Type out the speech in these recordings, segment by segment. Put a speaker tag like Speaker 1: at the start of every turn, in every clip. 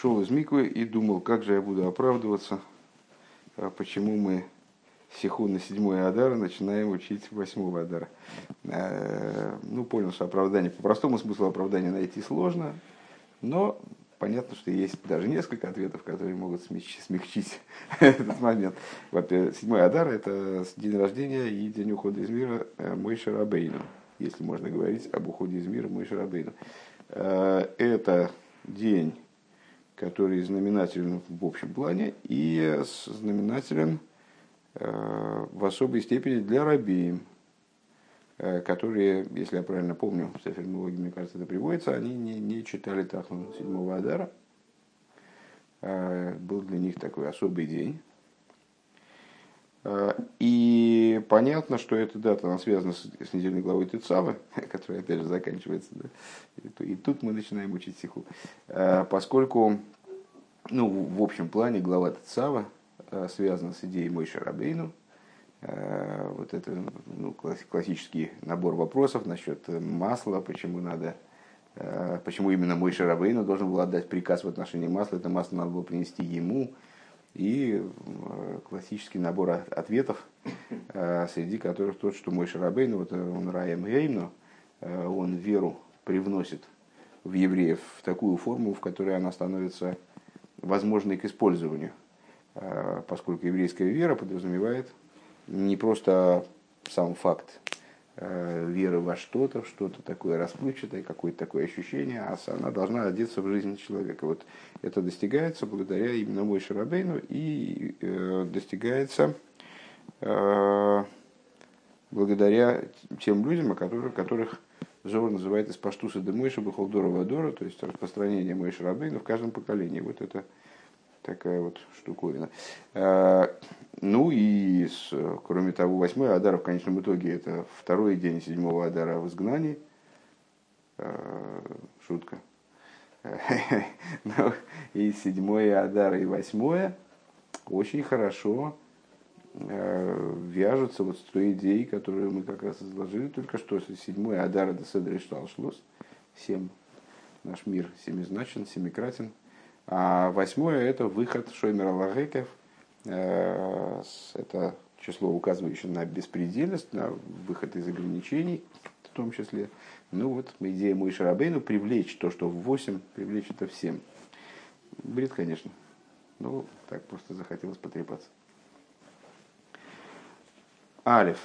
Speaker 1: шел из Миквы и думал, как же я буду оправдываться, а почему мы Сиху на седьмой Адара начинаем учить восьмого Адара. Э, ну, понял, что оправдание, по простому смыслу оправдания найти сложно, но понятно, что есть даже несколько ответов, которые могут смягчить, этот момент. Во-первых, седьмой Адар – это день рождения и день ухода из мира э, Мойша Рабейну, если можно говорить об уходе из мира Мойша Рабейну. Э, это день, который знаменателен в общем плане и знаменателен э, в особой степени для рабеем, которые, если я правильно помню, в Сефермологии, мне кажется, это приводится, они не, не читали Тахну седьмого Адара. Был для них такой особый день. И понятно, что эта дата она связана с, с недельной главой Тецавы, которая опять же заканчивается. Да? И, и тут мы начинаем учить стиху. Поскольку, ну, в общем плане глава Тецава связана с идеей Мой Шарабейну, Э, вот это ну, классический набор вопросов насчет масла, почему надо, э, почему именно мой Шарабейну должен был отдать приказ в отношении масла, это масло надо было принести ему, и э, классический набор ответов, среди которых тот, что мой Шарабейну, вот он Раем Геймну, он веру привносит в евреев в такую форму, в которой она становится возможной к использованию, поскольку еврейская вера подразумевает не просто сам факт э, веры во что-то, что-то такое расплывчатое, какое-то такое ощущение, а она должна одеться в жизнь человека. Вот это достигается благодаря именно мой Шарабейну и э, достигается э, благодаря тем людям, о которых, которых Зор называет из Паштуса де Мойша Бахалдора Вадора, то есть распространение Мойша Рабейна в каждом поколении. Вот это такая вот штуковина. Э, ну и, кроме того, восьмой Адар в конечном итоге это второй день седьмого Адара в изгнании. Э, шутка. Ну, и седьмое Адар и восьмое очень хорошо э, вяжутся вот с той идеей, которую мы как раз изложили только что. Седьмой Адар это Седри Шталшлус. Семь. Наш мир семизначен, семикратен. А восьмое это выход Шоймера Лагекев. Э, это число, указывающее на беспредельность, на выход из ограничений в том числе. Ну вот, идея Мой Шарабейну привлечь то, что в 8, привлечь это в 7. Бред, конечно. Ну, так просто захотелось потрепаться. Алиф.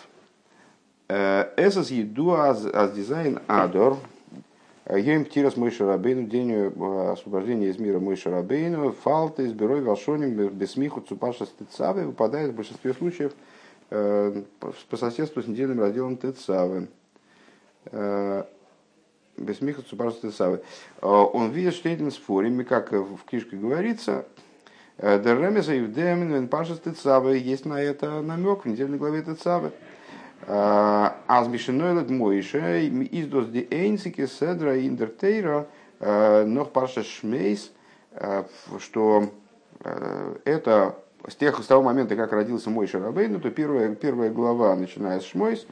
Speaker 1: Э, Эсос еду аз дизайн адор Йоим Птирас Мой Шарабейну, день э, освобождения из мира Мой Шарабейну, фалта из бюро Волшоним Бесмиху Цупаша Стецавы выпадает в большинстве случаев э, по соседству с недельным разделом Тецавы. Э, Бесмиха Цупаша Стецавы. Он видит, что этим спорим, как в книжке говорится, Деремеса и Вдемин Паша Стецавы, есть на это намек в недельной главе Тецавы. Аз мишенойлет мойше, издос ди эйнсики седра индертейра, нох парша шмейс, что это с, тех, с того момента, как родился мой Шарабейну, то первая, первая глава, начиная с Шмойс,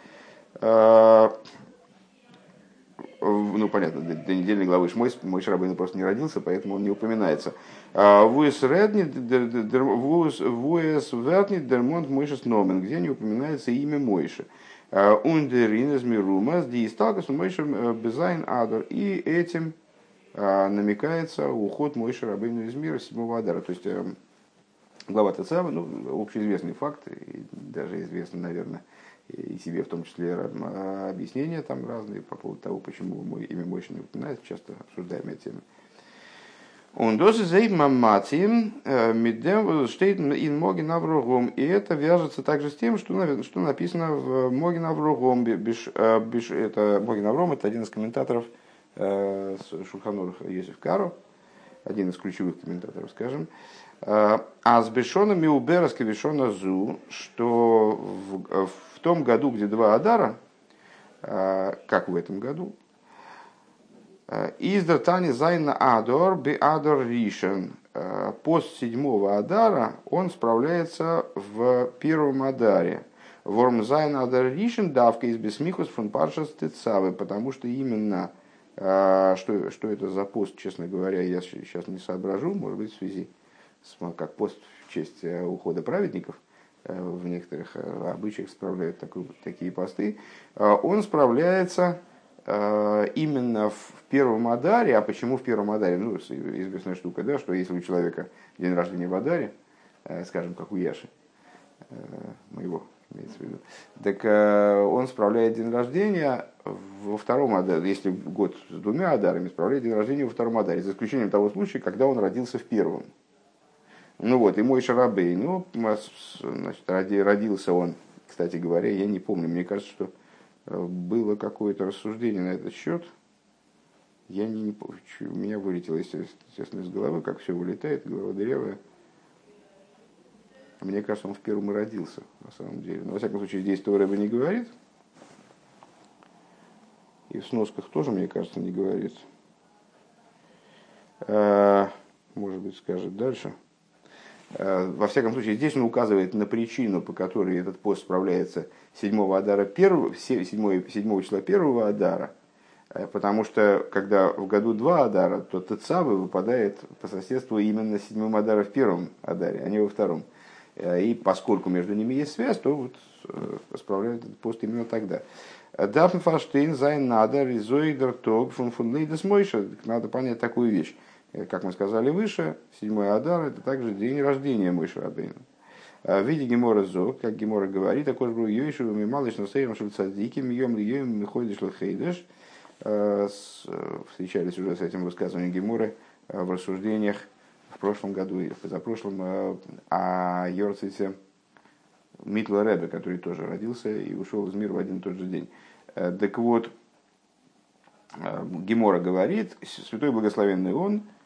Speaker 1: ну, понятно, до недельной главы Шмойс, мой Шарабейну просто не родился, поэтому он не упоминается. Редни, Вуэс Вертни, Дермонт Мойшес Номен, где не упоминается имя Мойши. Ундерин из Мирумас, Диисталкас, Мойшер э, Безайн Адор. И этим э, намекается уход Мойши Рабейну из мира седьмого Адара. То есть э, глава Тацава, ну, общеизвестный факт, и даже известно, наверное, и себе в том числе объяснения там разные по поводу того, почему мой имя не упоминается, часто обсуждаемая тема. Он досы зейт маматием э, мидем штейт ин Моген Аврогом. И это вяжется также с тем, что, что написано в Моген Аврогом. Э, это Моген Авром, это один из комментаторов э, Шульханур Йосиф Кару, один из ключевых комментаторов, скажем. А с Бешона Миубера с Зу, что в, в том году, где два Адара, как в этом году, איז דער תענית זיין אדר ביי אדר ראשון. Э, пост седьмого Адара он справляется в первом Адаре. ווארום זיין אדר ראשון דוקא איז בסמיכות פון פרשת תצוה, потому что именно что, что это за пост, честно говоря, я сейчас не соображу, может быть, в связи с как пост в честь э, ухода праведников – Э, в некоторых э, обычаях справляют такой, такие посты, э, он справляется именно в первом Адаре. А почему в первом Адаре? Ну, известная штука, да, что если у человека день рождения в Адаре, скажем, как у Яши, моего имеется в виду, так он справляет день рождения во втором Адаре. Если год с двумя Адарами, справляет день рождения во втором Адаре, за исключением того случая, когда он родился в первом. Ну вот, и мой Шарабей, ну, значит, родился он, кстати говоря, я не помню, мне кажется, что э, было какое-то рассуждение на этот счет. Я не, не помню, меня вылетело, естественно, из головы, как все вылетает, голова дырявая. Мне кажется, он в первом и родился, на самом деле. Но, во всяком случае, здесь то Рэба не говорит. И в сносках тоже, мне кажется, не говорит. А, может быть, скажет дальше. Э, во всяком случае, здесь он указывает на причину, по которой этот пост справляется 7 Адара 1, 7, 7 числа 1 Адара, э, потому что когда в году 2 Адара, то Тецавы выпадает по соседству именно 7 Адара в первом Адаре, а не во втором. Э, и поскольку между ними есть связь, то вот справляют этот пост именно тогда. Дафн Фаштейн, Зайн Надар, Изоидер, Тог, Фун Фун Лейдес Мойша. Надо понять такую вещь как мы сказали выше, седьмой Адар это также день рождения Мойши Рабейна. А в виде Гемора Зо, как Гемора говорит, такой был Йойшу, Мималыш, Насейром, Шульцадики, Мьем, Льем, Миходиш, Лхейдеш. Э, встречались уже с этим высказыванием Геморы э, в рассуждениях в прошлом году или позапрошлом о Йорците Митла Ребе, который тоже родился и ушел из мира в один и тот же день. Так вот, Гемора говорит, Святой Благословенный Он – Э,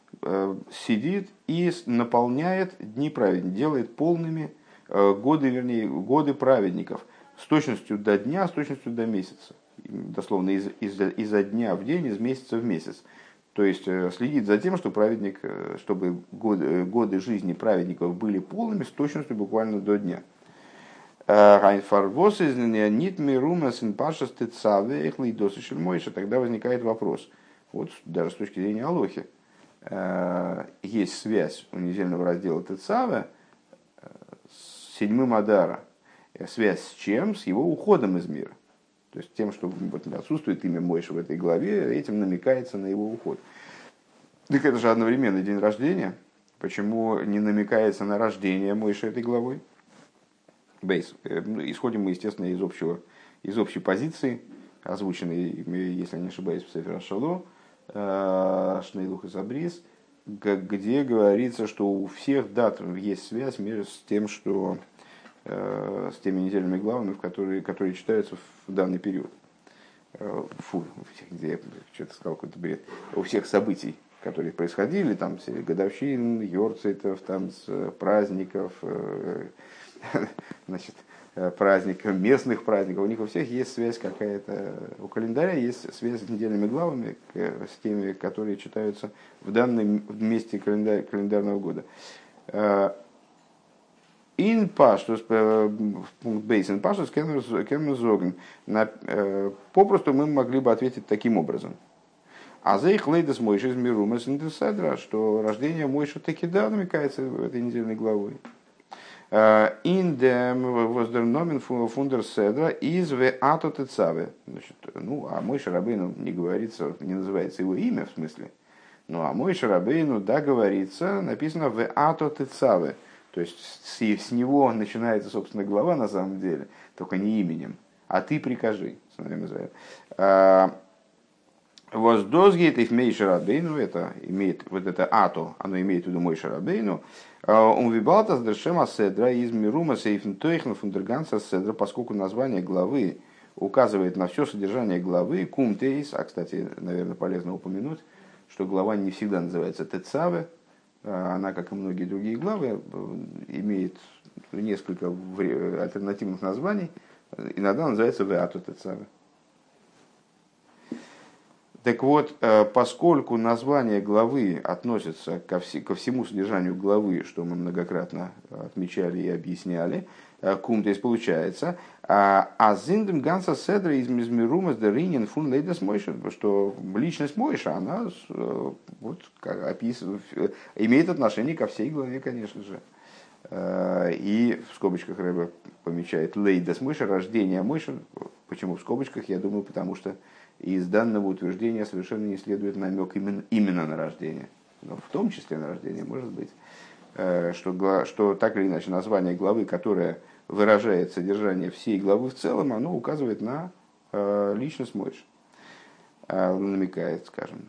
Speaker 1: сидит и наполняет дни праведников, делает полными э, годы, вернее, годы праведников с точностью до дня, с точностью до месяца. Дословно из, из, изо дня в день, из месяца в месяц. То есть э, следит за тем, что праведник, чтобы годы, годы жизни праведников были полными с точностью буквально до дня. Тогда возникает вопрос, вот даже с точки зрения Алохи, Э, есть связь у недельного раздела Тецава э, с седьмым Адара. Э, связь с чем? С его уходом из мира. То есть тем, что вот, отсутствует имя Мойши в этой главе, этим намекается на его уход. Так это же одновременно день рождения. Почему не намекается на рождение Мойши этой главой? Бейс. Исходим мы, естественно, из, общего, из общей позиции, озвученной, если не ошибаюсь, в Сефер Шало, Э, Шнейлух и Забрис, где говорится, что у всех дат есть связь между с тем, что э, с теми недельными главами, в которые, которые читаются в данный период. Э, фу, где я что-то сказал, какой-то бред. У всех событий, которые происходили, там, годовщин, йорцитов, там, с праздников, значит, праздников, местных праздников, у них у всех есть связь какая-то, у календаря есть связь с недельными главами, с теми, которые читаются в данном месте календарь, календарного года. Ин паштус, пункт бейс, ин паштус кемнузоген. Попросту мы могли бы ответить таким образом. А за их лейдес Мойши из Мирумас что рождение Мойши таки да намекается в этой недельной главой. Индем воздерномен фундер седра из в ато тецаве. Ну, а мой Шарабейну не говорится, не называется его имя в смысле. Ну, а мой Шарабейну, да, говорится, написано в ато тецаве. То есть с, с него начинается, собственно, глава на самом деле, только не именем. А ты прикажи, называют. Воздозгейт их мей шарабейну, это имеет, вот это ато, оно имеет в виду мой шарабейну, он вибалтас дершема седра из мирума сейфнтойхн фундерганса седра, поскольку название главы указывает на все содержание главы, кум тейс, а, кстати, наверное, полезно упомянуть, что глава не всегда называется тецаве, она, как и многие другие главы, имеет несколько альтернативных названий, иногда называется веату тецаве. Так вот, поскольку название главы относится ко, вси, ко всему содержанию главы, что мы многократно отмечали и объясняли, кум, то есть получается, а зиндем ганса седра из мизмирумас даринин фун лейдас мойша, что личность Мойша, она вот, как описывает, имеет отношение ко всей главе, конечно же. И в скобочках Рэба помечает лейдас Мойша, рождение Мойша. Почему в скобочках? Я думаю, потому что из данного утверждения совершенно не следует намек именно, именно на рождение. Но в том числе на рождение, может быть. Что, что так или иначе название главы, которое выражает содержание всей главы в целом, оно указывает на э, личность Мойши. Э, намекает, скажем.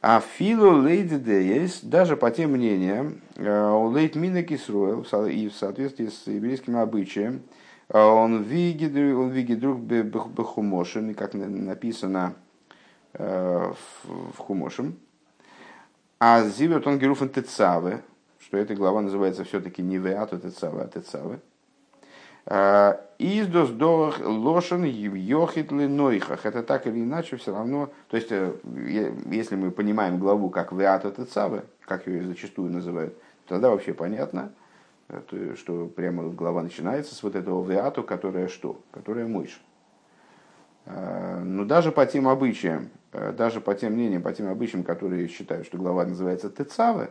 Speaker 1: А филу лейди есть даже по тем мнениям, э, у лейт мина кисруэл, и в соответствии с еврейским обычаем, он видит, он видит друг бехумошем, как написано в хумошем, а зивет он геруфен тецаве, что эта глава называется все-таки не веату тецаве, а тецаве. Э, Издос дорах лошен йохит нойхах. Это так или иначе все равно. То есть, э, если мы понимаем главу как Веата Тецаве, как ее зачастую называют, тогда вообще понятно, э, что прямо глава начинается с вот этого Веату, которая что? Которая мышь. Но даже по тем обычаям, даже по тем мнениям, по тем обычаям, которые считают, что глава называется Тецаве,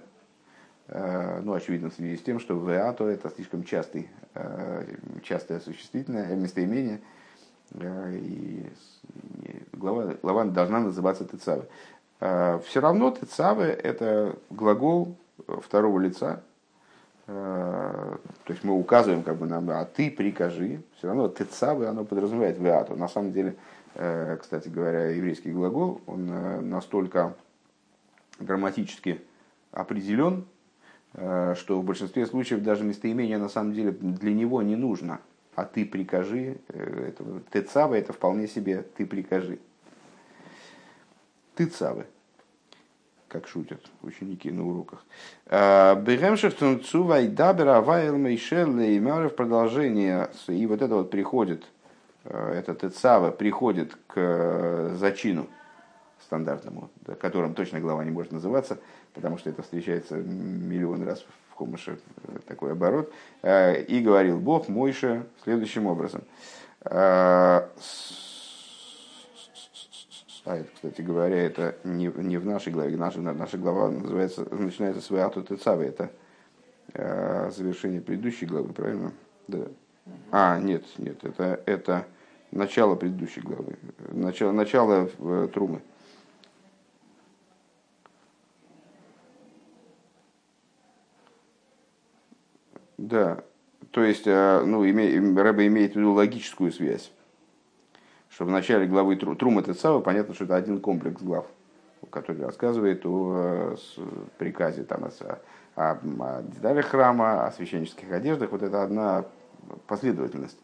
Speaker 1: Э, ну, очевидно, в связи с тем, что «веато» — это слишком частый, э, частое существительное местоимение, э, и глава, глава должна называться «тецаве». Все равно «тецаве» — это глагол второго лица, то есть мы указываем как бы нам, а ты прикажи, все равно «тецаве» оно подразумевает «веато». На самом деле, кстати говоря, еврейский глагол, он настолько грамматически определен, Э, что в большинстве случаев даже местоимение на самом деле для него не нужно. А ты прикажи, э, это, ты цавы, это вполне себе ты прикажи. Ты цавы, как шутят ученики на уроках. Э, Бегемших цувай дабера вайл мейшел в продолжение, и вот это вот приходит, это Тецава приходит к зачину стандартному, которым точно глава не может называться, потому что это встречается миллион раз в Хумыше, такой оборот, э, и говорил Бог Мойше следующим образом. А это, кстати говоря, это не, не в нашей главе. Наша, наша глава называется, начинается с Веату Тецавы. Это э, завершение предыдущей главы, правильно? Да. А, нет, нет, это, это начало предыдущей главы. Начало, начало э, Трумы. Да, то есть, э, ну, име, Рэба имеет в виду логическую связь. Что в начале главы Трум это Цава, понятно, что это один комплекс глав, который рассказывает о приказе там, о, о, о деталях храма, о священнических одеждах. Вот это одна последовательность.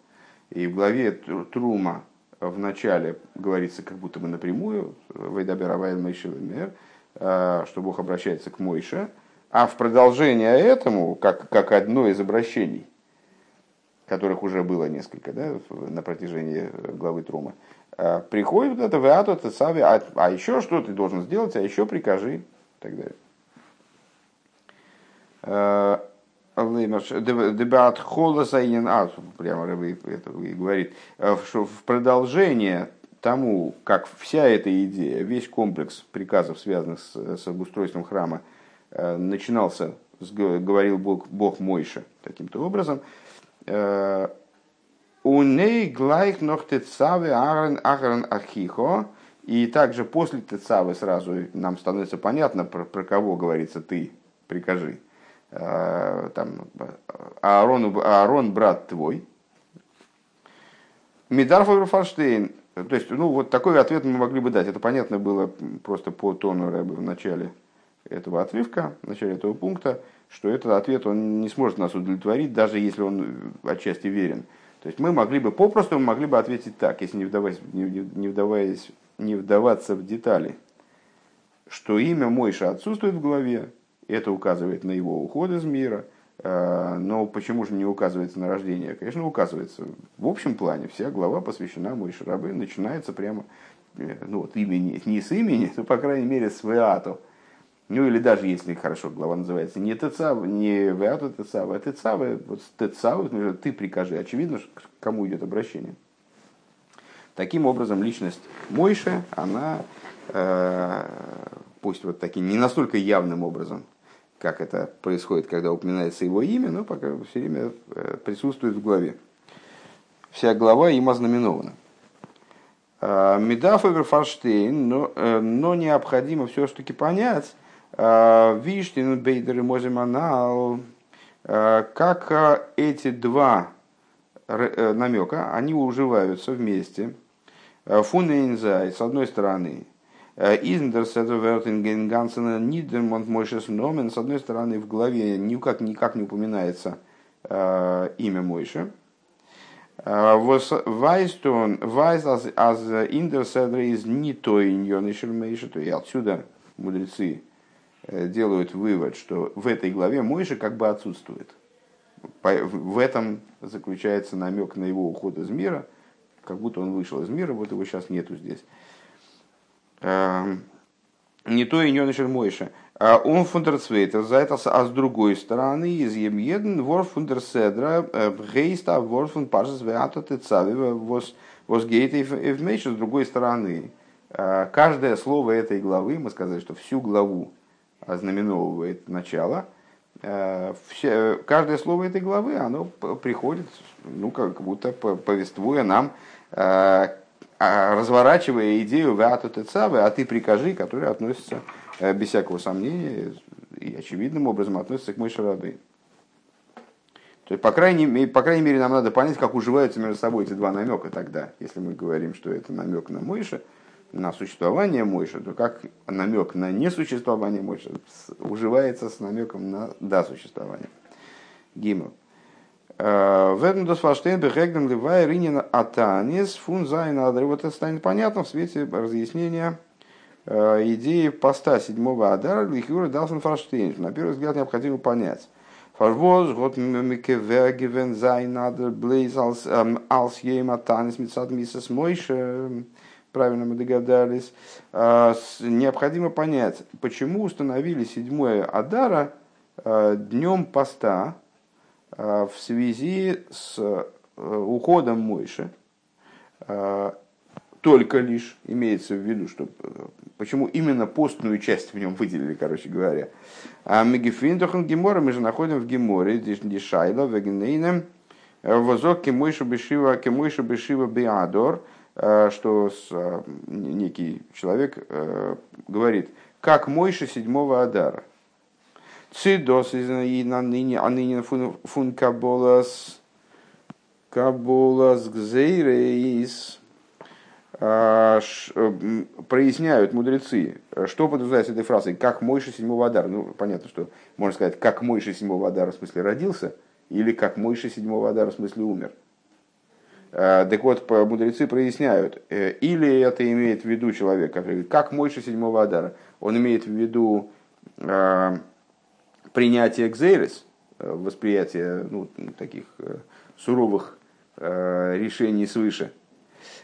Speaker 1: И в главе Трума в начале говорится как будто бы напрямую, Вейдабер Авайл Мейшевемер, э, что Бог обращается к Мойше, а в продолжение этому, как, как одно из обращений, которых уже было несколько да, на протяжении главы Трума, э, приходит вот это «Веато тесави», а, а еще что ты должен сделать, а еще прикажи, и так далее. Э, Дебат холосайен, а, прямо это и говорит, э, что в продолжение тому, как вся эта идея, весь комплекс приказов, связанных с, с обустройством храма, Э, начинался, говорил Бог, Бог Мойша таким-то образом, э, Уней глайх нох тецаве агрен агрен ахихо. И также после тецавы сразу нам становится понятно, про, про кого говорится ты, прикажи. Э, там, Аарон, Аарон, брат твой. Мидар Фаштейн. То есть, ну, вот такой ответ мы могли бы дать. Это понятно было просто по тону Рэбы в начале этого отрывка, в начале этого пункта, что этот ответ он не сможет нас удовлетворить, даже если он отчасти верен. То есть мы могли бы, попросту мы могли бы ответить так, если не вдаваясь, не, не, вдаваясь, не вдаваться в детали, что имя Мойша отсутствует в главе, это указывает на его уход из мира, э, но почему же не указывается на рождение? Конечно, указывается. В общем плане вся глава посвящена Мойше Рабы, начинается прямо ну вот имени, не с имени, но, по крайней мере, с Веату. Ну или даже если хорошо глава называется не Тецав, не Веату Тецава, а Тецава, вот Тецава, ну, ты прикажи. Очевидно, к кому идет обращение. Таким образом, личность Мойши, она, э, пусть вот таким не настолько явным образом, как это происходит, когда упоминается его имя, но пока все время э, присутствует в главе. Вся глава им ознаменована. Э, Медаф и но, но необходимо все-таки понять, Виштин, Бейдер и Моземанал, как эти два намека, они уживаются вместе – Фунейнзай, с одной стороны, Изнерседовертинген Гансена Нидермонт Мойшес Номен, с одной стороны, в главе никак, никак не упоминается э, имя Мойши. Вайстон, вайс аз индерседер из то и отсюда мудрецы э, делают вывод, что в этой главе Мойши как бы отсутствует. В этом заключается намек на его уход из мира – как будто он вышел из мира, вот его сейчас нету здесь. Эм, не то и не Мойша. Он фундерцвейтер за это, а с другой стороны, из Емьеден, вор фундерседра, гейста, вор фун пашес веато тецави, вос гейт и с другой стороны. Э, каждое слово этой главы, мы сказали, что всю главу ознаменовывает начало, э, все, каждое слово этой главы, оно приходит, ну, как будто повествуя нам Э, а, разворачивая идею «Веату тецавы», а ты прикажи, которая относится, э, без всякого сомнения, и очевидным образом относится к Мойше Рабейн. То есть, по крайней, по крайней мере, нам надо понять, как уживаются между собой эти два намека тогда. Если мы говорим, что это намек на Мойша, на существование Мойша, то как намек на несуществование Мойша уживается с намеком на да существование. גימל. וועט מען דאס פארשטיין בהקדם דעם ביאור אין ענין התענית פון זיין. Вот это станет понятно в свете разъяснения э, идеи поста седьмого адара לכאורה דארף מען פארשטיין. На первый взгляд необходимо понять. פארוואס האט מען קובע געווען זיין אדר בלויז אלס יום התענית מצד מיתת משה. Правильно мы догадались. Э, необходимо понять, почему установили седьмое адара э, днем поста, Э, в связи с э, уходом Мойши, э, только лишь имеется в виду, что почему именно постную часть в нем выделили, короче говоря. А Мегефиндохан Гемора мы же находим в Геморе, Дишайла, Вегнейнем, Возок Кемойша Бешива, Кемойша Бешива Беадор, что некий человек говорит, как Мойша седьмого Адара. Цидос из ныне, а ныне фун каболас каболас гзейрейс а, э, проясняют мудрецы, что подразумевается этой фразой, как Мойша седьмого Адара. Ну, понятно, что можно сказать, как Мойша седьмого Адара в смысле родился, или как Мойша седьмого Адара в смысле умер. А, так вот, мудрецы проясняют, э, или это имеет в виду человек, как Мойша седьмого Адара, он имеет в виду принятие экзерис, э, восприятие ну, таких э, суровых э, решений свыше.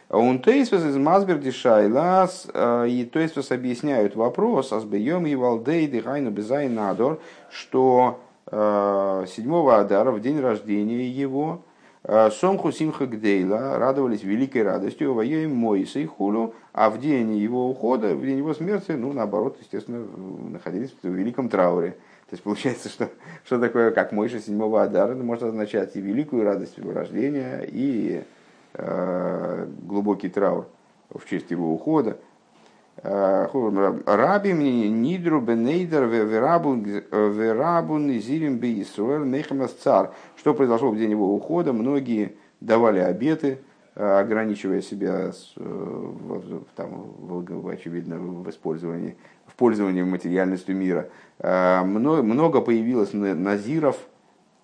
Speaker 1: Он тейсвес из Мазбер Дишайлас, и тейсвес объясняют вопрос, асбеем и валдей дихайну безай надор, что седьмого Адара, в день рождения его, Сомху Симха Гдейла радовались великой радостью, воюем Моиса и Хулю, а в день его ухода, в день его смерти, ну, наоборот, естественно, находились в великом трауре. То есть получается, что, что такое, как Мойша седьмого Адара, это может означать и великую радость его рождения, и э, глубокий траур в честь его ухода. Э, Раби мне нидру бенейдер верабун низирим би Исруэл мехамас цар. Что произошло в день его ухода? Многие давали обеты, э, ограничивая себя в, там, очевидно в использовании в пользовании материальностью мира. А, много появилось назиров,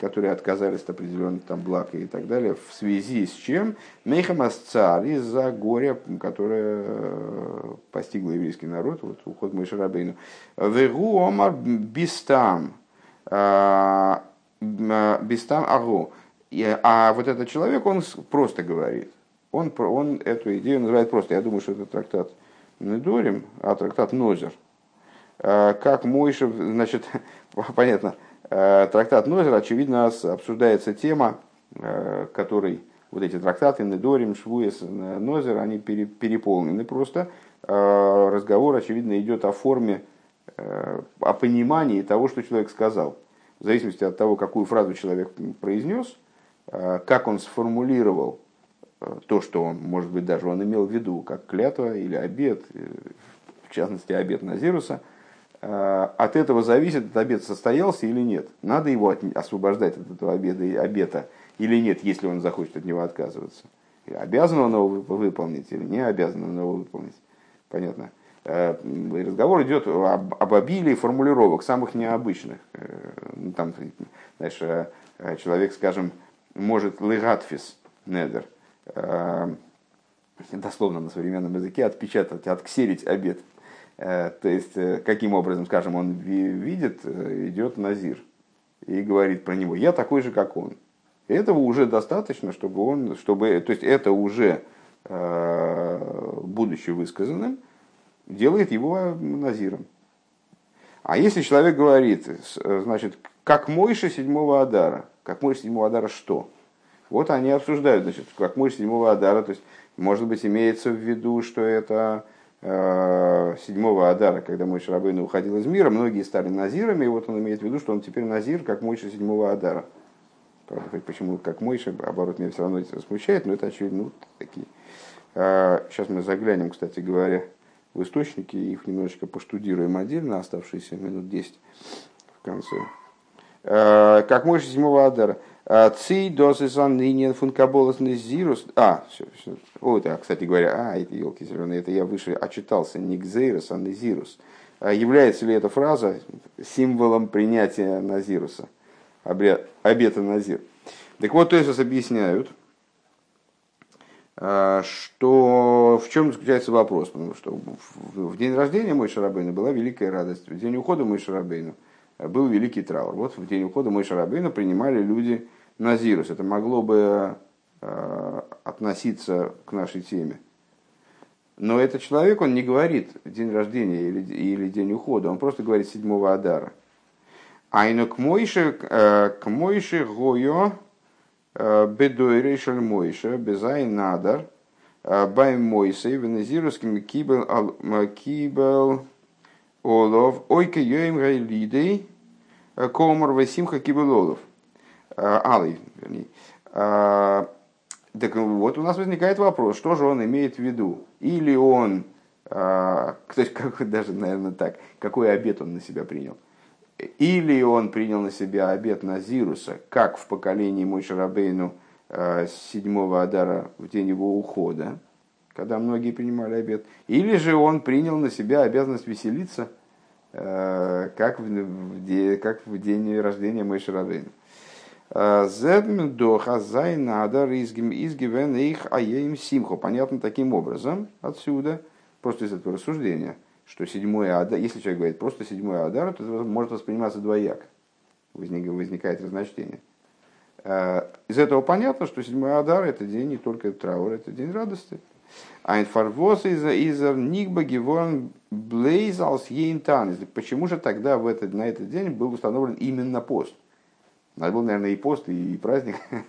Speaker 1: которые отказались от определенных там благ и так далее, в связи с чем Мейхамас царь из-за горя, которое э, постигло еврейский народ, вот уход Мой Шарабейну. Вегу омар бистам, а, бистам агу. А вот этот человек, он просто говорит, он, он эту идею называет просто, я думаю, что это трактат Недорим, а трактат Нозер. Как Мойша, значит, понятно, трактат Нозер, очевидно, обсуждается тема, которой вот эти трактаты Недорим, Швуес, Нозер, они переполнены просто. Разговор, очевидно, идет о форме, о понимании того, что человек сказал. В зависимости от того, какую фразу человек произнес, как он сформулировал то, что он, может быть, даже он имел в виду, как клятва или обед, э, в частности, обед Назируса, э, от этого зависит, этот обед состоялся или нет. Надо его освобождать от этого обеда обета или нет, если он захочет от него отказываться. Обязан он его выполнить или не обязан он его выполнить. Понятно. Э, разговор идет об, об обилии формулировок, самых необычных. Ну, там, знаешь, человек, скажем, может лыгатфис недер – Э, дословно на современном языке, отпечатать, отксерить обед. Э, то есть, э, каким образом, скажем, он видит, идет Назир и говорит про него, я такой же, как он. Этого уже достаточно, чтобы он, чтобы, то есть это уже, будучи высказанным, делает его Назиром. А если человек говорит, значит, как Мойша седьмого Адара, как Мойша седьмого Адара что? Вот они обсуждают, значит, как мощь седьмого Адара. То есть, может быть, имеется в виду, что это э, седьмого Адара, когда мой Шарабейна уходил из мира, многие стали назирами, и вот он имеет в виду, что он теперь назир, как мой седьмого Адара. Правда, почему как Мойша, оборот меня все равно смущает, но это очевидно, ну, такие. А, сейчас мы заглянем, кстати говоря, в источники, их немножечко поштудируем отдельно, оставшиеся минут 10 в конце. А, как Мойша седьмого Адара. Ци досисан нинен функаболос незирус. А, все, все. Вот, а, кстати говоря, а, это елки зеленые, это я выше отчитался, не гзейрос, а незирус. А является ли эта фраза символом принятия назируса, обета назир? Так вот, то есть объясняют, а, что в чем заключается вопрос, потому что в день рождения мой Шарабейна была великая радость, в день ухода мой Шарабейну был великий траур. Вот в день ухода Мой Шарабейна принимали люди Назирус. Это могло бы э, относиться к нашей теме. Но этот человек, он не говорит день рождения или, или день ухода, он просто говорит седьмого Адара. Айну к Мойше, э, к Мойше Гойо э, Бедойре Шель Мойше, Безай Надар, Бай Мойсе, Венезируским Кибел Кибел Олов, Ойка Йоим Гайлидей, Комар Васимха Кибелолов. Алый, вернее. Так вот, у нас возникает вопрос, что же он имеет в виду? Или он, то есть, как, даже, наверное, так, какой обед он на себя принял? Или он принял на себя обет Назируса, как в поколении Мойше Рабейну седьмого Адара в день его ухода, когда многие принимали обет. Или же он принял на себя обязанность веселиться – Э, как в, как в день рождения Мойши Рабейна. Э, Зедм до хазайна адар изгивен их аеим симхо. Понятно таким образом отсюда, просто из этого рассуждения, что седьмой адар, если человек говорит просто седьмой адар, то это может восприниматься двояко. Возникает разночтение. Э, из этого понятно, что седьмой адар это день не только траур, это день радости. Ein фарвос изер никба геворн блейзалс ейнтанис. Почему же тогда в этот, на этот день был установлен именно пост? Надо было, наверное, и пост, и праздник.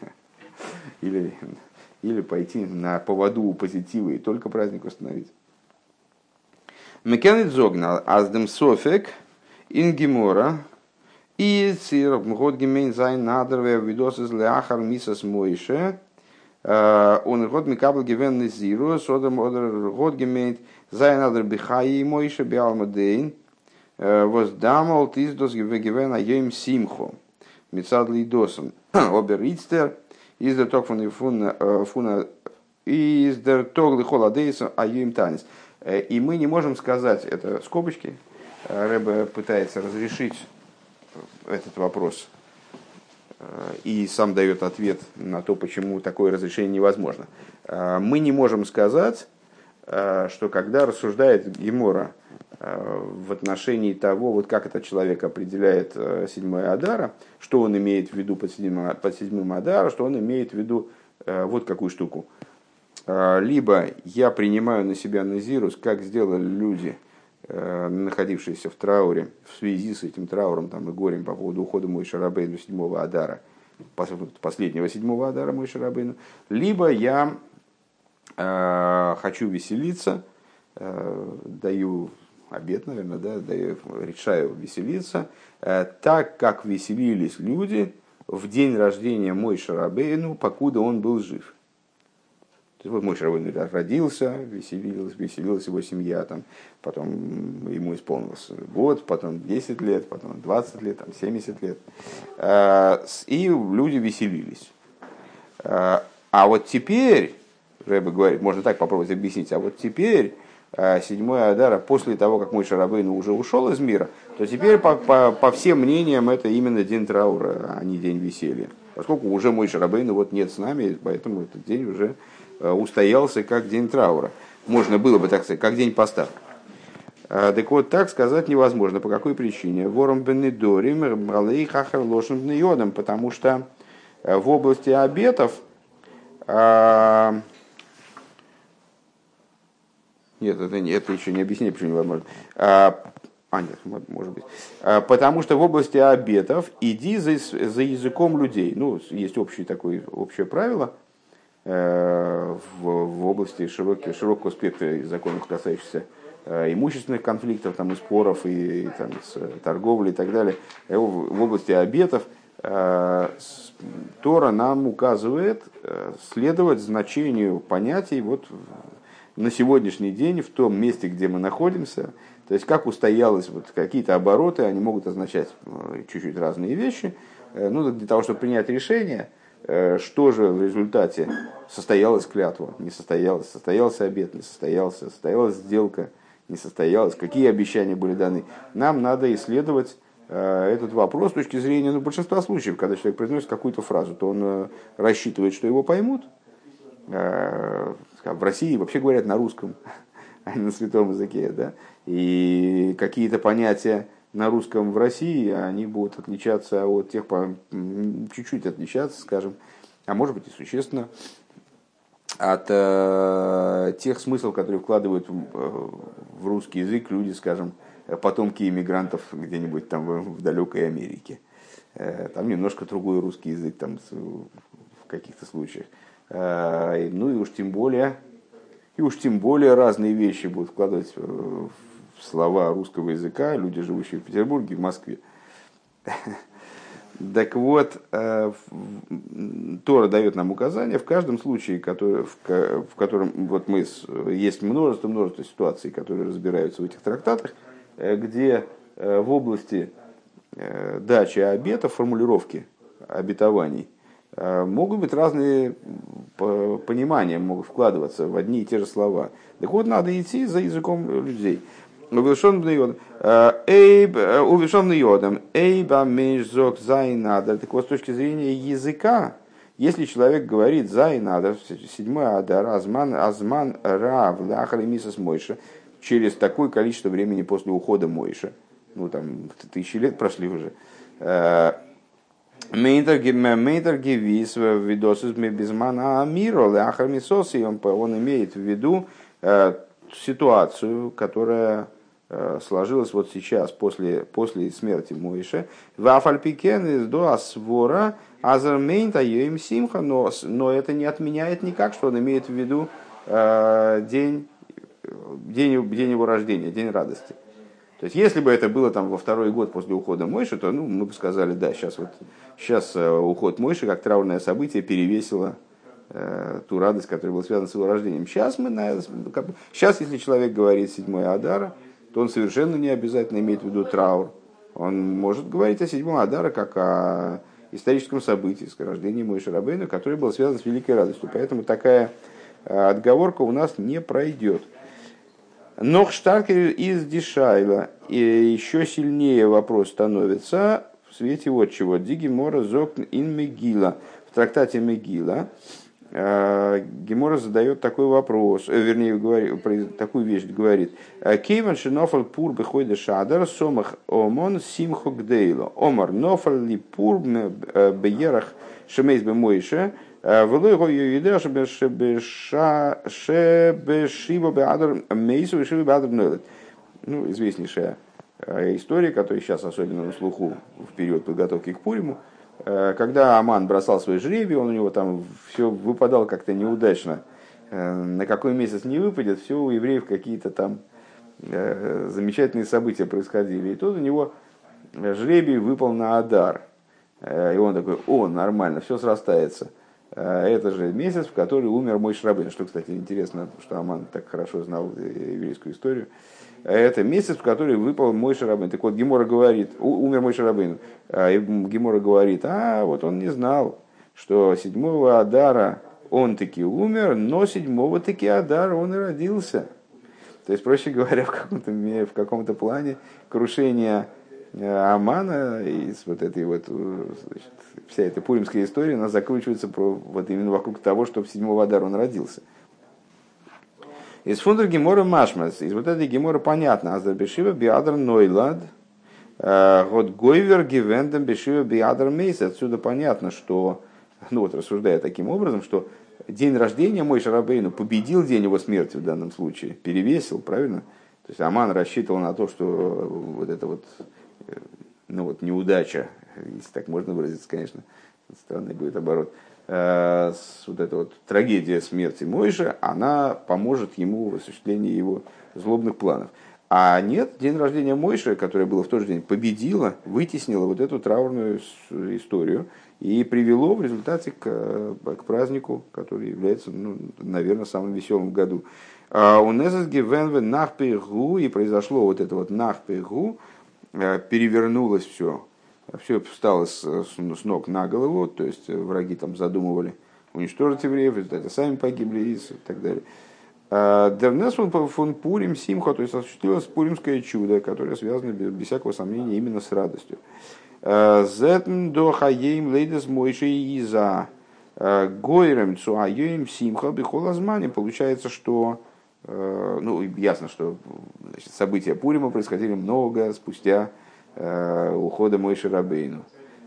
Speaker 1: Или, или пойти на поводу у позитива и только праздник установить. מ'קען ניט זאגן אז דעם ספק אין גמרא איז צי ער האט געמיינט זיין אדר ווי דאס איז לאחר מיתת משה – און האט מקבל געווען נזירות, אדער ער האט געמיינט זיין אדר בחיי משה בעלמא דין, וואס דעמאלט איז דאס געווען א יום שמחה, мецад лидосом, обер ицтер, из der ток von фуна из der ток лихоладейса аем танис. И мы не можем сказать, это скобочки, Рэбе пытается разрешить этот вопрос Э, и сам дает ответ на то, почему такое разрешение невозможно. Э, мы не можем сказать, э, что когда рассуждает Гемора в отношении того, вот как этот человек определяет седьмое Адара, что он имеет в виду под седьмым, под седьмым Адара, что он имеет в виду вот какую штуку. либо я принимаю на себя назирус, как сделали люди, находившиеся в трауре, в связи с этим трауром там, и горем по поводу ухода Мой Шарабейну седьмого Адара, последнего седьмого Адара Мой Шарабейну, либо я хочу веселиться, даю обед, наверное, да, даю, решаю веселиться, так как веселились люди в день рождения Мой Шарабейну, покуда он был жив. Мой Шарабейн родился, веселилась, веселилась его семья, там, потом ему исполнился год, потом 10 лет, потом 20 лет, там, 70 лет. И люди веселились. А вот теперь, Рэбе говорит, можно так попробовать объяснить, а вот теперь седьмой Адара, после того, как мой Шарабейн уже ушел из мира, то теперь по, по, по всем мнениям это именно день траура, а не день веселья. Поскольку уже мой Шарабейн вот нет с нами, поэтому этот день уже устоялся как день траура. Можно было бы так сказать, как день поста. А, так вот, так сказать невозможно. По какой причине? Вором бенедорим, малей хахар лошен бнеодом, потому что э, в области обетов а, нет, это, не, это еще не объяснение, почему невозможно. А, а, нет, может быть. Потому что в области обетов иди за, за языком людей. Ну, есть общее такое общее правило, Э, в, в области широких, широкого спектра законов, касающихся э, имущественных конфликтов, там, и споров, и, и там, с торговли и так далее. Э, в области обетов Тора нам указывает следовать значению понятий вот на сегодняшний день в том месте, где мы находимся. То есть как устоялось, вот какие-то обороты, они могут означать чуть-чуть разные вещи. Ну, для того, чтобы принять решение – Э, что же в результате состоялась клятва, не состоялась, состоялся обед, не состоялся, состоялась сделка, не состоялась, какие обещания были даны. Нам надо исследовать э, этот вопрос с точки зрения ну, большинства случаев, когда человек произносит какую-то фразу, то он э, рассчитывает, что его поймут. В России вообще говорят на русском, а не на святом языке. Да? И какие-то понятия на русском в России, они будут отличаться от тех, чуть-чуть отличаться, скажем, а может быть и существенно, от э, тех смыслов, которые вкладывают в, э, в русский язык люди, скажем, потомки иммигрантов где-нибудь там в, в далекой Америке. Э, там немножко другой русский язык там в каких-то случаях. Э, ну и уж тем более, и уж тем более разные вещи будут вкладывать в слова русского языка, люди, живущие в Петербурге, в Москве. Так вот, э, Тора дает нам указания в каждом случае, в, в котором вот мы, есть множество, множество ситуаций, которые разбираются в этих трактатах, э, где э, в области дачи обета, формулировки обетований, могут быть разные понимания, могут вкладываться в одни и те же слова. Так вот, надо идти за языком людей. Увешон бнеодом. Эйб, увешон бнеодом. Эйба межзок зайнадер. Так вот, с точки зрения языка, если человек говорит зайнадер, седьмой адар, азман, азман рав, лахар и мисас Мойша, через такое количество времени после ухода Мойша, ну там тысячи лет прошли уже, Мейдер гивис видосис безмана миро ляхар мисоси, он имеет в виду ситуацию, которая Э, сложилось вот сейчас, после, после смерти Моиша. Вафальпикен из до асвора азермейнта им симха, но, но это не отменяет никак, что он имеет в виду э, день, день, день его рождения, день радости. То есть, если бы это было там во второй год после ухода Мойши, то ну, мы бы сказали, да, сейчас, вот, сейчас э, уход Мойши как траурное событие перевесило э, ту радость, которая была связана с его рождением. Сейчас, мы, на, как, сейчас если человек говорит седьмой Адара, то он совершенно не обязательно имеет в виду траур. Он может говорить о седьмом Адара как о историческом событии, с рождением Мойши Рабейна, который был связан с великой радостью. Поэтому такая э, отговорка у нас не пройдет. Но Штаркер из Дишайла и еще сильнее вопрос становится в свете вот чего. Диги Мора Зокн ин Мегила. В трактате Мегила Гемора задает такой вопрос, э, вернее, говорит, такую вещь говорит. Кейван шинофал пур бехойда шадар сомах омон симхо гдейло. Омар нофал ли пур беерах шемейс бемойше. Вело его юидея шебешива беадр мейсу и шива беадр нелет. Ну, известнейшая история, которая сейчас особенно на слуху в период подготовки к Пуриму, Э, когда Аман бросал свой жребий, он у него там все выпадал как-то неудачно. Э, на какой месяц не выпадет, все у евреев какие-то там э, замечательные события происходили. И тут у него жребий выпал на Адар. И он такой, о, нормально, все срастается. Это же месяц, в который умер мой Шрабын. Что, кстати, интересно, что Аман так хорошо знал еврейскую историю это месяц, в который выпал мой Шарабын. Так вот, Гемора говорит, умер мой Шарабын. А, Гемора говорит, а вот он не знал, что седьмого Адара он таки умер, но седьмого таки Адара он и родился. То есть, проще говоря, в каком-то, в каком-то плане крушение э, Амана и вот этой вот значит, вся эта пуримская история, она закручивается про, вот именно вокруг того, что в седьмого Адара он родился. Из фундер гемора машмас, из вот этой гемора понятно, аздер бешива биадр нойлад, э, вот гойвер гивендем бешива биадр мейс. Отсюда понятно, что, ну вот рассуждая таким образом, что день рождения мой Шарабейну победил день его смерти в данном случае, перевесил, правильно? То есть Аман рассчитывал на то, что вот это вот, э, ну вот неудача, если так можно выразиться, конечно, странный будет оборот, Э, вот эта вот трагедия смерти Мойши, она поможет ему в осуществлении его злобных планов. А нет, день рождения Мойши, которое было в тот же день, победило, вытеснило вот эту траурную историю и привело в результате к, к празднику, который является, ну, наверное, самым веселым в году. А у Незасги Венве Нахпегу, и произошло вот это вот Нахпегу, э, перевернулось все все встало с, с ног на голову, то есть враги там задумывали уничтожить евреев, в результате сами погибли и так далее. А, Дернес фон Пурим Симха, то есть осуществилось пуримское чудо, которое связано без всякого сомнения именно с радостью. А, Зетн до хаейм лейдес мойши иза а, гойрем цуайоим симха бихолазмане. Получается, что ну, ясно, что значит, события Пурима происходили много спустя Э, ухода Мойши Рабейну.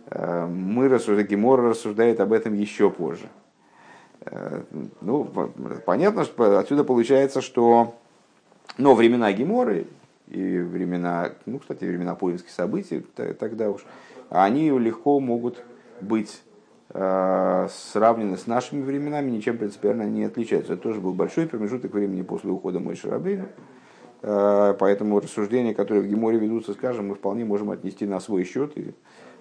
Speaker 1: Э, мы рассуждаем, Гемора рассуждает об этом еще позже. Э, ну, понятно, что отсюда получается, что но времена Геморы и времена, ну, кстати, времена пуримских событий тогда уж, они легко могут быть э, сравнены с нашими временами, ничем принципиально не отличаются. Это тоже был большой промежуток времени после ухода Мойши Рабейну. Э, поэтому рассуждения, которые в Геморе ведутся, скажем, мы вполне можем отнести на свой счет и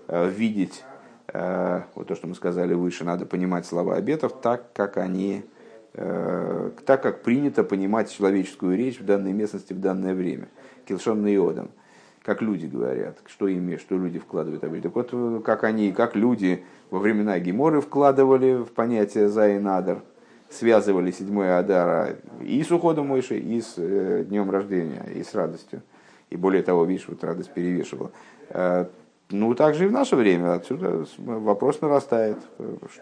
Speaker 1: э, видеть, э, вот то, что мы сказали выше, надо понимать слова обетов так, как они, так, как принято понимать человеческую речь в данной местности в данное время. Килшон Иодом как люди говорят, что ими, что люди вкладывают. Так вот, как они, как люди во времена Геморы вкладывали в понятие за и связывали седьмое Адара и с уходом Мойши, и с э, днем рождения, и с радостью. И более того, видишь, вот радость перевешивала. Э, ну, также и в наше время отсюда вопрос нарастает.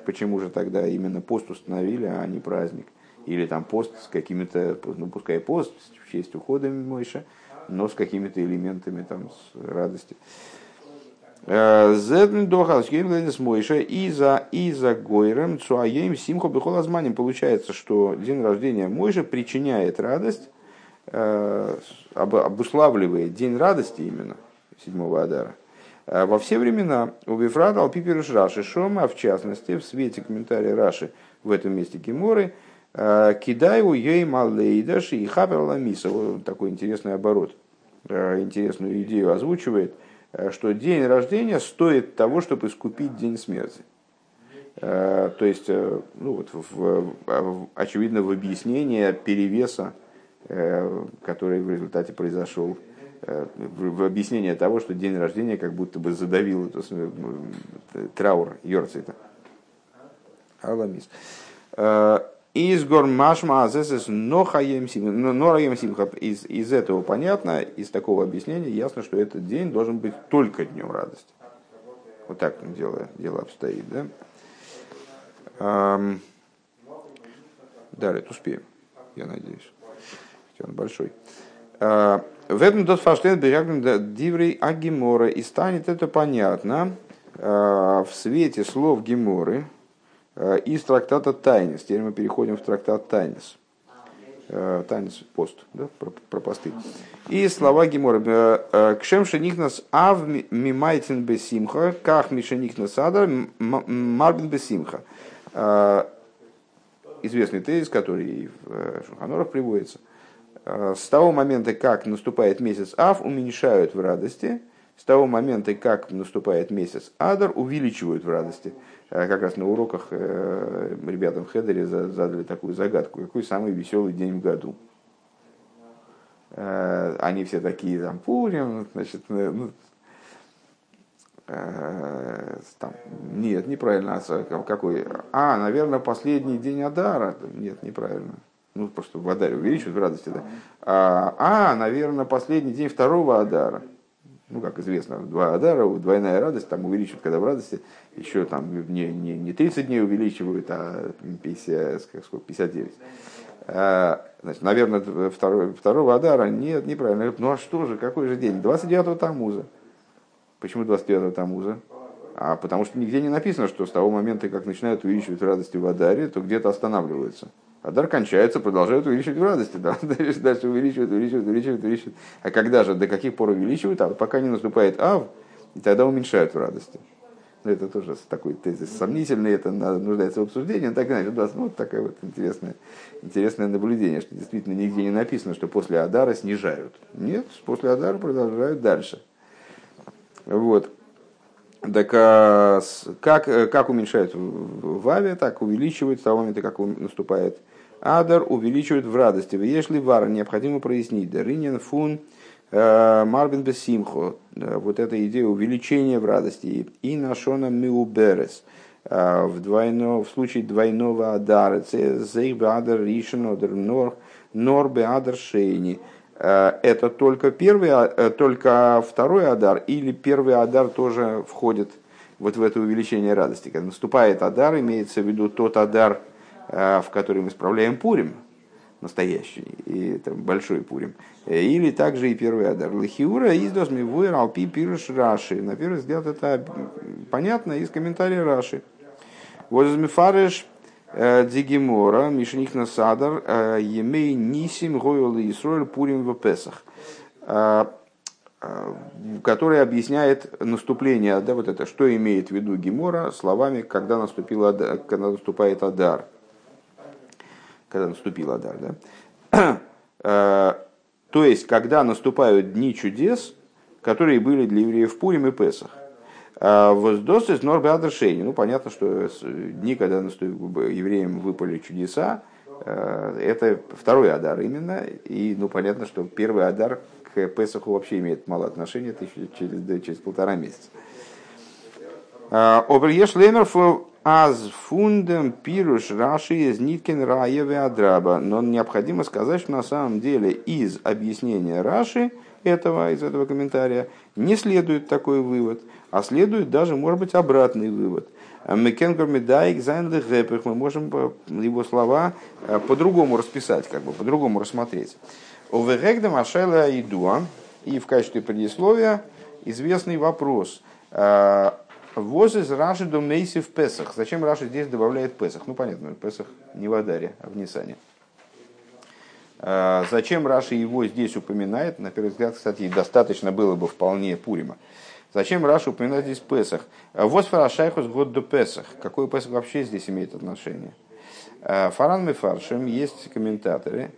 Speaker 1: Почему же тогда именно пост установили, а не праздник? Или там пост с какими-то, ну, пускай пост в честь ухода Мойши, но с какими-то элементами там, с радости. Зедн дохал с Мойша и за и за Гойрем Цуаем Симхо Бехолазманим. Получается, что день рождения Мойша причиняет радость, э, обуславливает день радости именно седьмого Адара. Э, во все времена у Вифрат Алпиперуш Раши Шома, а в частности в свете комментария Раши в этом месте Геморы, э, Кидаю ей малейдаш и хабер ламиса. Такой интересный оборот, интересную идею озвучивает – что день рождения стоит того, чтобы искупить день смерти. Э, то есть, э, ну вот, в, в, очевидно, в объяснение перевеса, который в результате произошел, в, объяснение того, что день рождения как будто бы задавил это, траур Йорцита. Аламис. Из гормашма азесес нохаем симха. Из, из этого понятно, из такого объяснения ясно, что этот день должен быть только днем радости. Вот так дело, дело обстоит. Да? Далее, успеем, я надеюсь. Хотя он большой. В этом тот фаштен диврей агимора. И станет это понятно в свете слов Геморы из трактата Тайнис. Теперь мы переходим в трактат Тайнис. Танец пост, да, про, про посты. И слова Гемора. Кшем шеникнас ав мимайтин бесимха, ках мишеникнас адар марбин бесимха известный тезис, который в э, Шуханорах приводится. Э, с того момента, как наступает месяц Ав, уменьшают в радости. С того момента, как наступает месяц Адар, увеличивают в радости. Э, как раз на уроках ребятам в Хедере задали такую загадку. Какой самый веселый день в году? Они все такие, там, Пурим, значит, ну, Э, там, нет, неправильно. А какой? А, наверное, последний день Адара. Нет, неправильно. Ну, просто в Адаре увеличивают в радости, да. А, а, наверное, последний день второго Адара. Ну, как известно, два Адара, двойная радость, там увеличивают, когда в радости, еще там не, не, не 30 дней увеличивают, а 50, сколько, 59. А, значит, наверное, второй, второго Адара, нет, неправильно. Ну, а что же, какой же день? 29-го Тамуза. Почему 29 Тамуза? А потому что нигде не написано, что с того момента, как начинают увеличивать радости в Адаре, то где-то останавливаются. Адар кончается, продолжают увеличивать в радости. Да? Дальше увеличивают, увеличивают, увеличивают, увеличивают. А когда же, до каких пор увеличивают? А пока не наступает Ав, и тогда уменьшают в радости. Ну, это тоже такой тезис сомнительный, это нуждается в обсуждении. Но так иначе, да, ну, вот такое вот интересное, интересное наблюдение, что действительно нигде не написано, что после Адара снижают. Нет, после Адара продолжают дальше. Вот. Так а, как, как уменьшает в аве, так увеличивает с того момента, как наступает адар, увеличивает в радости. Если вар необходимо прояснить, даринин фун э, марбин бесимхо, вот эта идея увеличения в радости, и нашона миуберес, э, в, двойно, в случае двойного адара, зейх беадар ришен, нор, нор беадар шейни, Э, это только первый, а, только второй Адар или первый Адар тоже входит вот в это увеличение радости. Когда наступает Адар, имеется в виду тот Адар, в который мы справляем Пурим, настоящий, и там большой Пурим. Или также и первый Адар. Лахиура издос мивуэр алпи пируш Раши. На первый взгляд это понятно из комментария Раши. Вот из Мифареш Э, Дигимора, Мишних Насадар, э, Емей Нисим Гойл Исроэль Пурим в Песах, э, который объясняет наступление, да, вот это, что имеет в виду Гемора словами, когда, наступил, когда наступает Адар. Когда наступил Адар, да. То есть, когда наступают дни чудес, которые были для евреев Пурим и Песах. А, Воздосис норбе адершейни. Ну, понятно, что дни, когда евреям выпали чудеса, э, это второй Адар именно. И, ну, понятно, что первый Адар к Песаху вообще имеет мало отношения, это через, через полтора месяца. Обереш лемерф аз фундем пируш раши из ниткин раеве адраба. Но необходимо сказать, что на самом деле из объяснения Раши этого, из этого комментария, не следует такой вывод – а следует даже, может быть, обратный вывод. Мы можем его слова э, по-другому расписать, как бы по-другому рассмотреть. Машайла идуа, и в качестве предисловия известный вопрос. Воз из Раши до Мейси в Песах. Зачем Раши здесь добавляет Песах? Ну, понятно, Песах не в Адаре, а в Нисане. Э, зачем Раши его здесь упоминает? На первый взгляд, кстати, достаточно было бы вполне Пурима. Зачем Раши упоминает здесь Песах? וואָס פאַר אַ שייכות האָט דאָ פסח. Какой Песах вообще здесь имеет отношение? Э, פאַראַן מפרשים, есть комментаторы.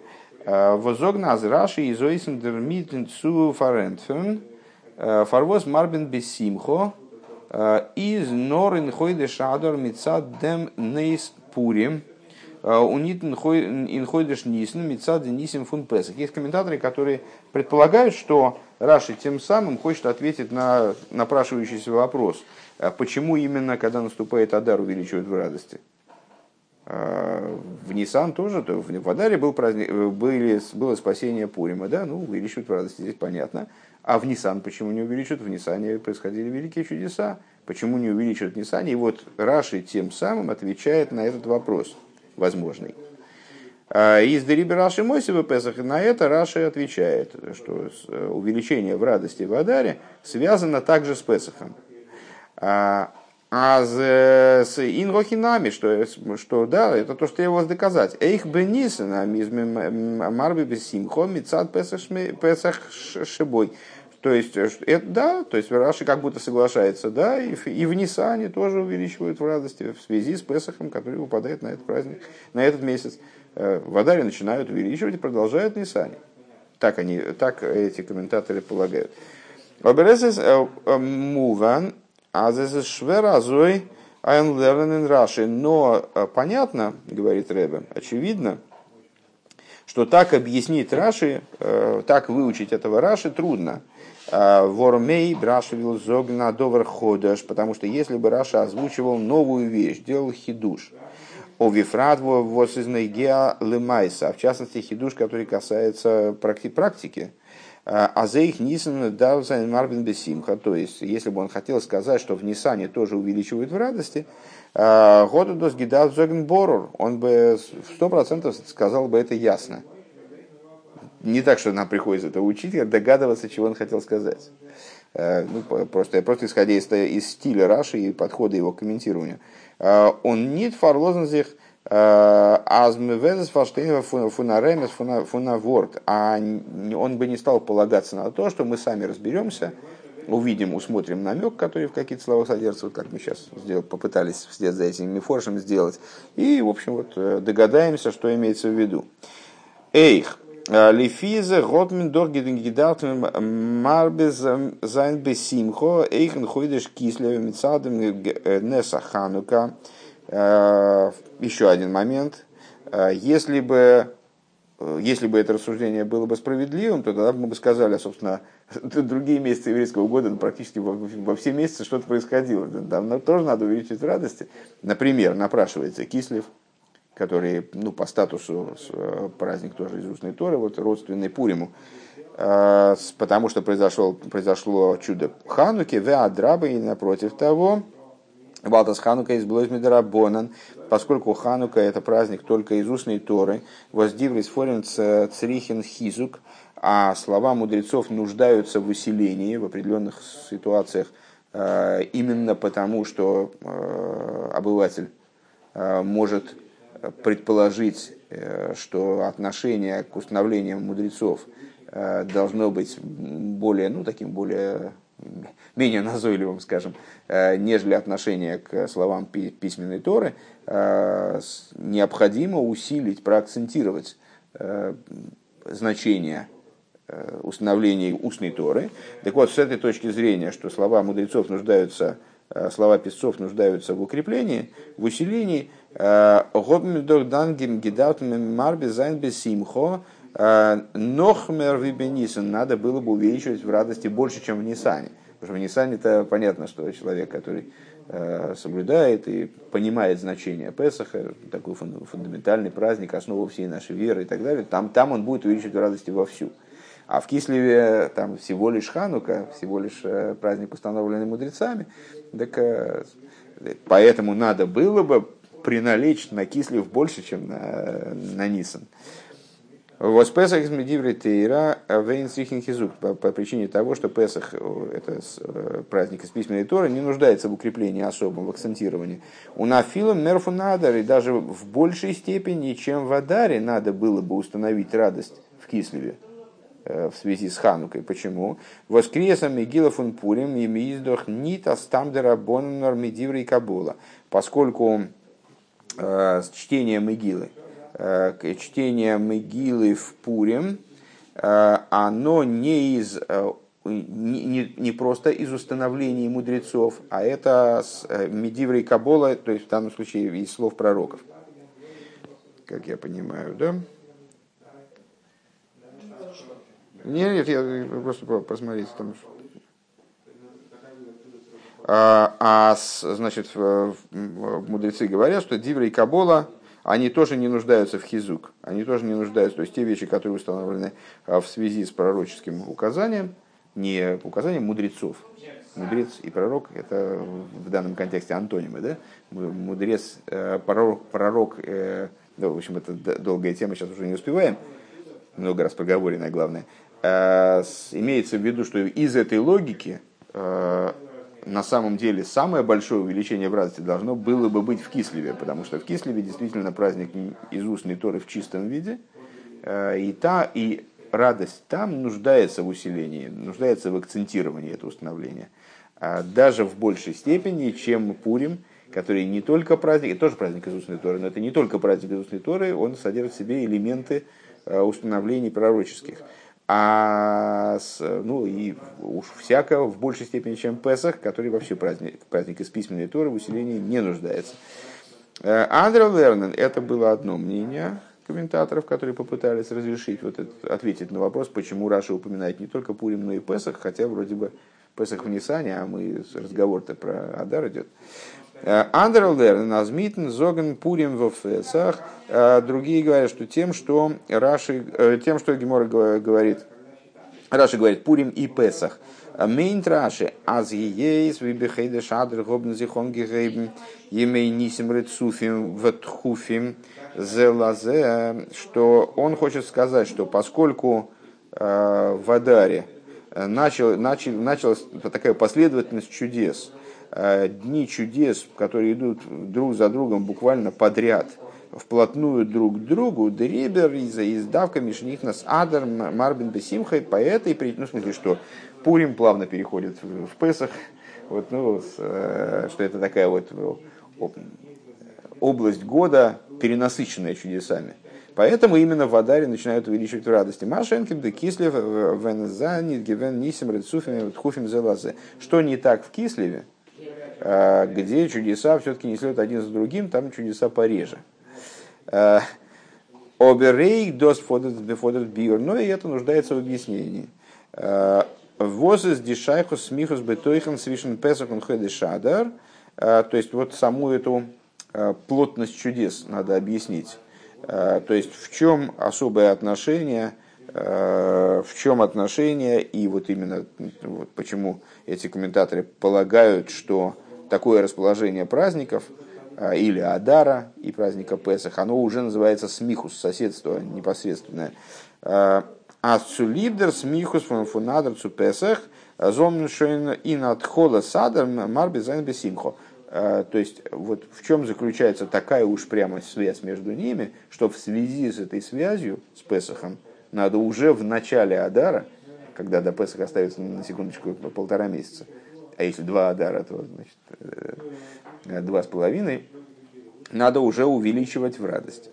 Speaker 1: וואָס זאָגן אַז רש"י איז אויסן דערמיט צו פאַרענטפערן. פאַרוואָס מרבין בשמחה. איז נאָר אין חודש אדר מצד דעם נס פורים. און ניט אין חודש ניסן מצד נסים פון פסח. Есть комментаторы, которые предполагают, что Раши тем самым хочет ответить на напрашивающийся вопрос, а почему именно, когда наступает Адар, увеличивают в радости? В Нисан тоже, то в Адаре был праздник, были, было спасение Пурима, да, ну, увеличивают в радости, здесь понятно. А в Нисан почему не увеличивают? В Нисане происходили великие чудеса. Почему не увеличивают в? И вот Раши тем самым отвечает на этот вопрос возможный. Из Дерибе Раши Мойсева Песах на это Раши отвечает, что увеличение в радости в Адаре связано также с Песахом. А с, с инвохинами, что, что да, это то, что я вас доказать. Эйх бенисена марби бесимхо мицад песах шибой. То есть, э, это, да, то есть Раши как будто соглашается, да, и, и в Нисане тоже увеличивают в радости в связи с Песахом, который выпадает на этот праздник, на этот месяц. Э, в Адаре начинают увеличивать и продолжают Нисане. Так, они, так эти комментаторы полагают. Оберезес э, муван а здесь шверазой lernen Раши. Но понятно, говорит Рэбе, очевидно, что так объяснить Раши, э, так выучить этого Раши трудно. Э, Вормей брашивил зогна довер ходаш, потому что если бы Раша озвучивал новую вещь, делал хидуш, о вифрат вос из лемайса, в частности хидуш, который касается практики, а за их Нисан Даузайн Марвин Бесимха. То есть, если бы он хотел сказать, что в Нисане тоже увеличивают в радости, а, Годудос Гидав Зоген Борур, он бы в сто процентов сказал бы это ясно. Не так, что нам приходится это учить, а догадываться, чего он хотел сказать. А, ну, просто, просто исходя из, из стиля Раши и подхода его к комментированию. Он нет фарлозензих Азмевезес фаштейнова фунаремес фунаворд. А он бы не стал полагаться на то, что мы сами разберемся, увидим, усмотрим намек, который в какие-то слова содержится, вот как мы сейчас сделали, попытались вслед за этим мифоршем сделать, и, в общем, вот э, догадаемся, что имеется в виду. Эйх, э, Лифизе, Готмен, Доргиден, Гидартмен, Марбез, Зайн, Бесимхо, Эйхен, Хойдеш, Кислев, Мицадем, э, Неса, Ханука, еще один момент. Если бы, если бы это рассуждение было бы справедливым, то тогда мы бы сказали, собственно, другие месяцы еврейского года, ну, практически во, во все месяцы что-то происходило. Там тоже надо увеличить радости. Например, напрашивается Кислев, который ну, по статусу праздник тоже из устной Торы, вот родственный Пуриму, потому что произошло, произошло чудо Хануки, Веадрабы, и напротив того, Балтас Ханука из Блойзмидарабонан, поскольку Ханука это праздник только из устной Торы, воздивлис форин црихин хизук, а слова мудрецов нуждаются в усилении в определенных ситуациях, э, именно потому, что э, обыватель э, может предположить, что отношение к установлениям мудрецов должно быть более, ну, таким более менее назойливым, скажем, э, нежели отношение к словам письменной Торы, э, необходимо усилить, проакцентировать э, значение установления устной Торы. Так вот, с этой точки зрения, что слова мудрецов нуждаются, слова писцов нуждаются в укреплении, в усилении, Нохмер Вибенисен надо было бы увеличивать в радости больше, чем в Нисане. Потому что в Ниссане это понятно, что человек, который э, соблюдает и понимает значение Песаха, такой фундаментальный праздник, основу всей нашей веры и так далее, там, там он будет увеличивать в радости вовсю. А в Кислеве там всего лишь Ханука, всего лишь э, праздник, установленный мудрецами, так э, поэтому надо было бы приналечь на Кислев больше, чем на, на Нисан. Вот Песах из Медиври Тейра Вейн Сихин Хизук по, причине того, что Песах, это э, праздник из письменной Торы, не нуждается в укреплении особом, в акцентировании. У Нафила Мерфу Надар, даже в большей степени, чем в Адаре, надо было бы установить радость в Кислеве э, в связи с Ханукой. Почему? Воскресом Мегила фун Пурим и Миздох Нита Стамдера Боннер Медиври Кабула. Поскольку э, с чтением Мегилы Э, чтение Мегилы в Пурим, э, оно не из э, не, не просто из установлений мудрецов, а это с Медиврей Кабола, то есть в данном случае из слов пророков. Как я понимаю, да? Нет, нет, я просто посмотрите там. А, а значит, мудрецы говорят, что Диврей Кабола они тоже не нуждаются в хизук, они тоже не нуждаются, то есть те вещи, которые установлены а, в связи с пророческим указанием, не указанием мудрецов. Мудрец и пророк – это в данном контексте антонимы. Да? Мудрец, э, пророк, пророк э, Ну, в общем, это долгая тема, сейчас уже не успеваем. Много раз проговоренная, главное. Э, имеется в виду, что из этой логики э, на самом деле самое большое увеличение в радости должно было бы быть в Кислеве, потому что в Кислеве действительно праздник из устной Торы в чистом виде, э, и, та, и радость там нуждается в усилении, нуждается в акцентировании этого установления. А даже в большей степени, чем Пурим, который не только праздник, это тоже праздник из устной Торы, но это не только праздник из устной Торы, он содержит в себе элементы установлений пророческих а ну и уж всяко в большей степени, чем Песах, который вообще праздник, праздник из письменной Торы в усилении не нуждается. Э, Андре Вернен, это было одно мнение комментаторов, которые попытались разрешить, вот это, ответить на вопрос, почему Раша упоминает не только Пурим, но и Песах, хотя вроде бы Песах в Нисане, а мы разговор-то про Адар идет. Андерлер, Назмитн, Зоген, Пурим в Фесах. Э, другие говорят, что тем, что Раши, э, тем, что Гемора говорит, Раши говорит Пурим и Песах. Мейн Раши, аз ейс, вибехейде шадр, гобн зихон гейбн, емей нисим рецуфим, ватхуфим, зелазе, что он хочет сказать, что поскольку э, в Адаре начал, начал, началась такая последовательность чудес – Э, дни чудес, которые идут друг за другом буквально подряд, вплотную друг к другу, Дрибер из издавка Мишнихнас Адар Марбин Бесимхай, по этой ну, в смысле, что Пурим плавно переходит в Песах, вот, ну, э, что это такая вот область года, перенасыщенная чудесами. Поэтому именно в Адаре начинают увеличивать радости. Машенкин, да Кислев, Вензанит, Гивен, Нисим, Рецуфим, Тхуфим, Зелазе. Что не так в Кислеве, где чудеса все-таки не следуют один за другим, там чудеса пореже. А, Оберейк дос фодерт бигер. Но и это нуждается в объяснении. А, Возес дишайхус смихус бетойхан свишен песахун шадар. То есть вот саму эту плотность чудес надо объяснить. То есть в чем особое отношение, в чем отношение, и вот именно вот почему эти комментаторы полагают, что такое расположение праздников а, или Адара и праздника Песах, оно уже называется смихус, соседство непосредственное. А цулидер смихус фунадр цу Песах, зомншойн и надхода садр марбизайн бесимхо. А, то есть, вот в чем заключается такая уж прямо связь между ними, что в связи с этой связью, с Песахом, надо уже в начале Адара, когда до Песаха остается на секундочку полтора месяца, а если два адара, то значит э, два с половиной, надо уже увеличивать в радость.